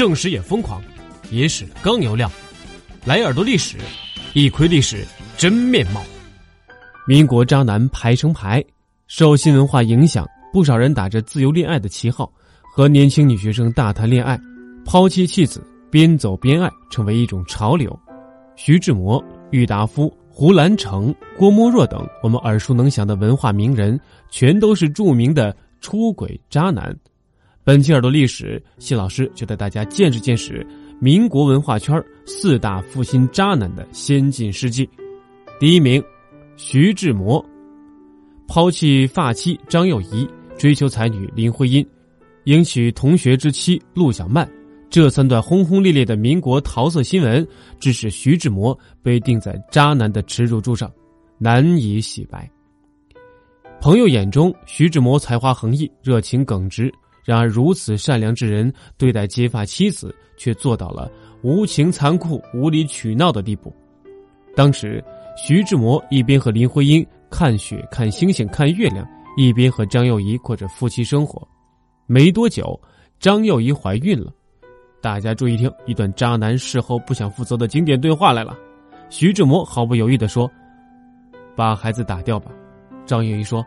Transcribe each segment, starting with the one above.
正史也疯狂，野史更有料，来耳朵历史，一窥历史真面貌。民国渣男排成排，受新文化影响，不少人打着自由恋爱的旗号，和年轻女学生大谈恋爱，抛妻弃子，边走边爱，成为一种潮流。徐志摩、郁达夫、胡兰成、郭沫若等我们耳熟能详的文化名人，全都是著名的出轨渣男。本期耳朵历史，谢老师就带大家见识见识民国文化圈四大负心渣男的先进事迹。第一名。徐志摩抛弃发妻张幼仪，追求才女林徽因，迎娶同学之妻陆小曼，这三段轰轰烈烈的民国桃色新闻，致使徐志摩被钉在渣男的耻辱柱上，难以洗白。朋友眼中，徐志摩才华横溢，热情耿直；然而，如此善良之人，对待结发妻子，却做到了无情、残酷、无理取闹的地步。当时。徐志摩一边和林徽因看雪、看星星、看月亮，一边和张幼仪过着夫妻生活。没多久，张幼仪怀孕了。大家注意听，一段渣男事后不想负责的经典对话来了。徐志摩毫不犹豫的说：“把孩子打掉吧。”张幼仪说：“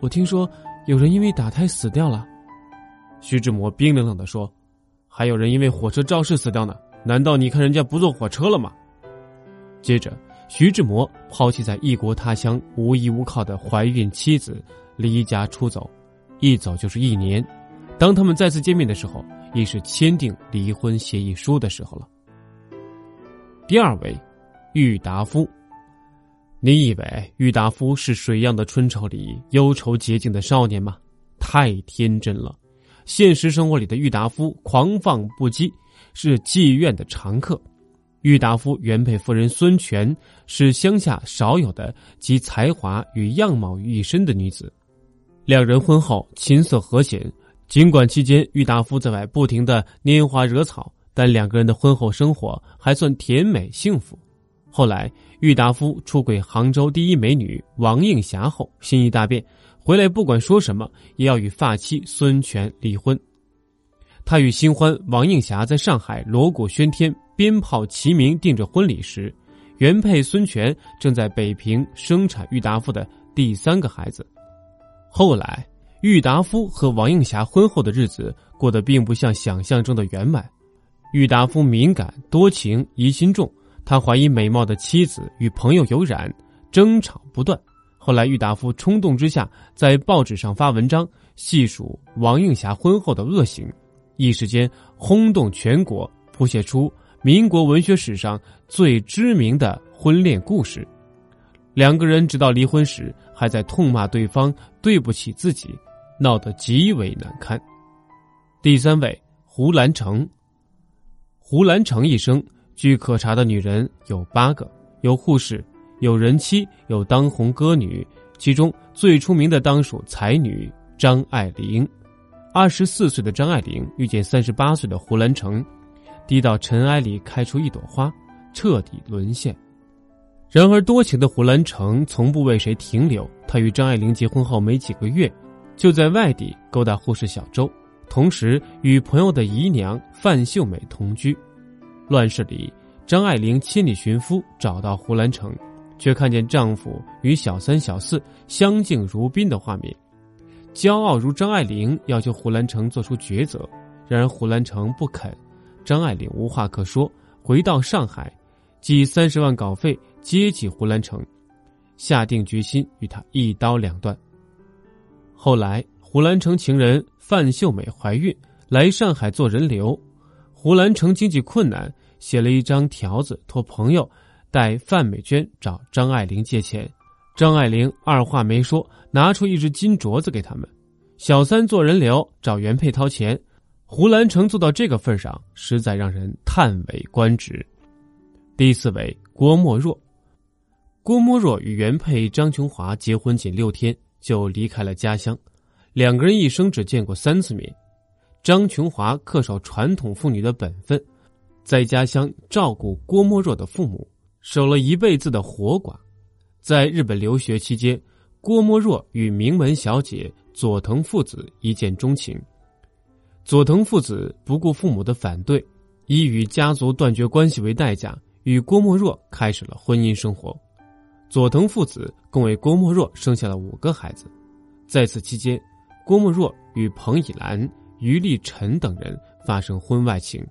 我听说有人因为打胎死掉了。”徐志摩冰冷冷的说：“还有人因为火车肇事死掉呢？难道你看人家不坐火车了吗？”接着。徐志摩抛弃在异国他乡无依无靠的怀孕妻子，离家出走，一走就是一年。当他们再次见面的时候，已是签订离婚协议书的时候了。第二位，郁达夫。你以为郁达夫是水样的春潮里忧愁洁净的少年吗？太天真了。现实生活里的郁达夫狂放不羁，是妓院的常客。郁达夫原配夫人孙权是乡下少有的集才华与样貌于一身的女子，两人婚后琴瑟和弦。尽管期间郁达夫在外不停的拈花惹草，但两个人的婚后生活还算甜美幸福。后来郁达夫出轨杭州第一美女王映霞后，心意大变，回来不管说什么也要与发妻孙权离婚。他与新欢王映霞在上海锣鼓喧天。鞭炮齐鸣，定着婚礼时，原配孙权正在北平生产郁达夫的第三个孩子。后来，郁达夫和王映霞婚后的日子过得并不像想象中的圆满。郁达夫敏感多情，疑心重，他怀疑美貌的妻子与朋友有染，争吵不断。后来，郁达夫冲动之下，在报纸上发文章，细数王映霞婚后的恶行，一时间轰动全国，谱写出。民国文学史上最知名的婚恋故事，两个人直到离婚时还在痛骂对方对不起自己，闹得极为难堪。第三位胡兰成，胡兰成一生据可查的女人有八个，有护士，有人妻，有当红歌女，其中最出名的当属才女张爱玲。二十四岁的张爱玲遇见三十八岁的胡兰成。低到尘埃里开出一朵花，彻底沦陷。然而多情的胡兰成从不为谁停留。他与张爱玲结婚后没几个月，就在外地勾搭护士小周，同时与朋友的姨娘范秀美同居。乱世里，张爱玲千里寻夫找到胡兰成，却看见丈夫与小三小四相敬如宾的画面。骄傲如张爱玲要求胡兰成做出抉择，然而胡兰成不肯。张爱玲无话可说，回到上海，寄三十万稿费接济胡兰成，下定决心与他一刀两断。后来，胡兰成情人范秀美怀孕，来上海做人流，胡兰成经济困难，写了一张条子，托朋友带范美娟找张爱玲借钱。张爱玲二话没说，拿出一只金镯子给他们。小三做人流，找原配掏钱。胡兰成做到这个份上，实在让人叹为观止。第四位郭沫若，郭沫若与原配张琼华结婚仅六天就离开了家乡，两个人一生只见过三次面。张琼华恪守传统妇女的本分，在家乡照顾郭沫若的父母，守了一辈子的活寡。在日本留学期间，郭沫若与名门小姐佐藤父子一见钟情。佐藤父子不顾父母的反对，以与家族断绝关系为代价，与郭沫若开始了婚姻生活。佐藤父子共为郭沫若生下了五个孩子。在此期间，郭沫若与彭以兰、于立晨等人发生婚外情，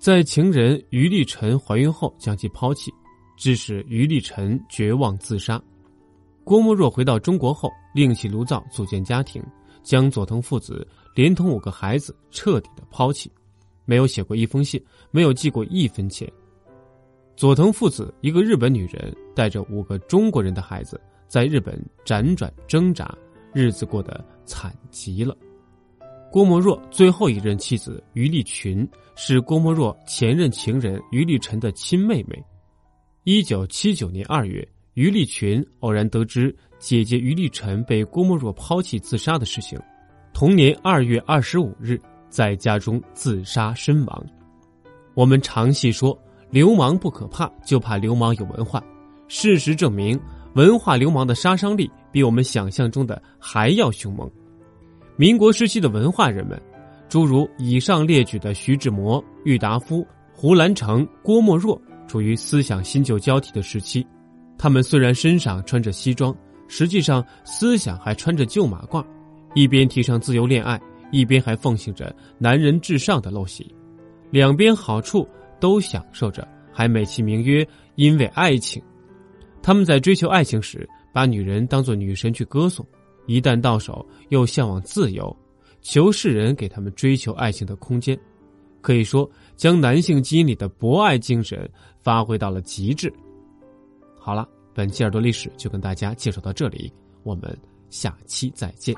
在情人于立晨怀孕后将其抛弃，致使于立晨绝望自杀。郭沫若回到中国后，另起炉灶组建家庭，将佐藤父子连同五个孩子彻底的抛弃，没有写过一封信，没有寄过一分钱。佐藤父子一个日本女人带着五个中国人的孩子，在日本辗转挣扎。日子过得惨极了。郭沫若最后一任妻子于丽群是郭沫若前任情人于立晨的亲妹妹。一九七九年二月，于立群偶然得知姐姐于立晨被郭沫若抛弃自杀的事情，同年二月二十五日在家中自杀身亡。我们常戏说流氓不可怕，就怕流氓有文化。事实证明。文化流氓的杀伤力比我们想象中的还要凶猛。民国时期的文化人们，诸如以上列举的徐志摩、郁达夫、胡兰成、郭沫若，处于思想新旧交替的时期。他们虽然身上穿着西装，实际上思想还穿着旧马褂，一边提倡自由恋爱，一边还奉行着男人至上的陋习，两边好处都享受着，还美其名曰因为爱情。他们在追求爱情时，把女人当作女神去歌颂；一旦到手，又向往自由，求世人给他们追求爱情的空间。可以说，将男性基因里的博爱精神发挥到了极致。好了，本期耳朵历史就跟大家介绍到这里，我们下期再见。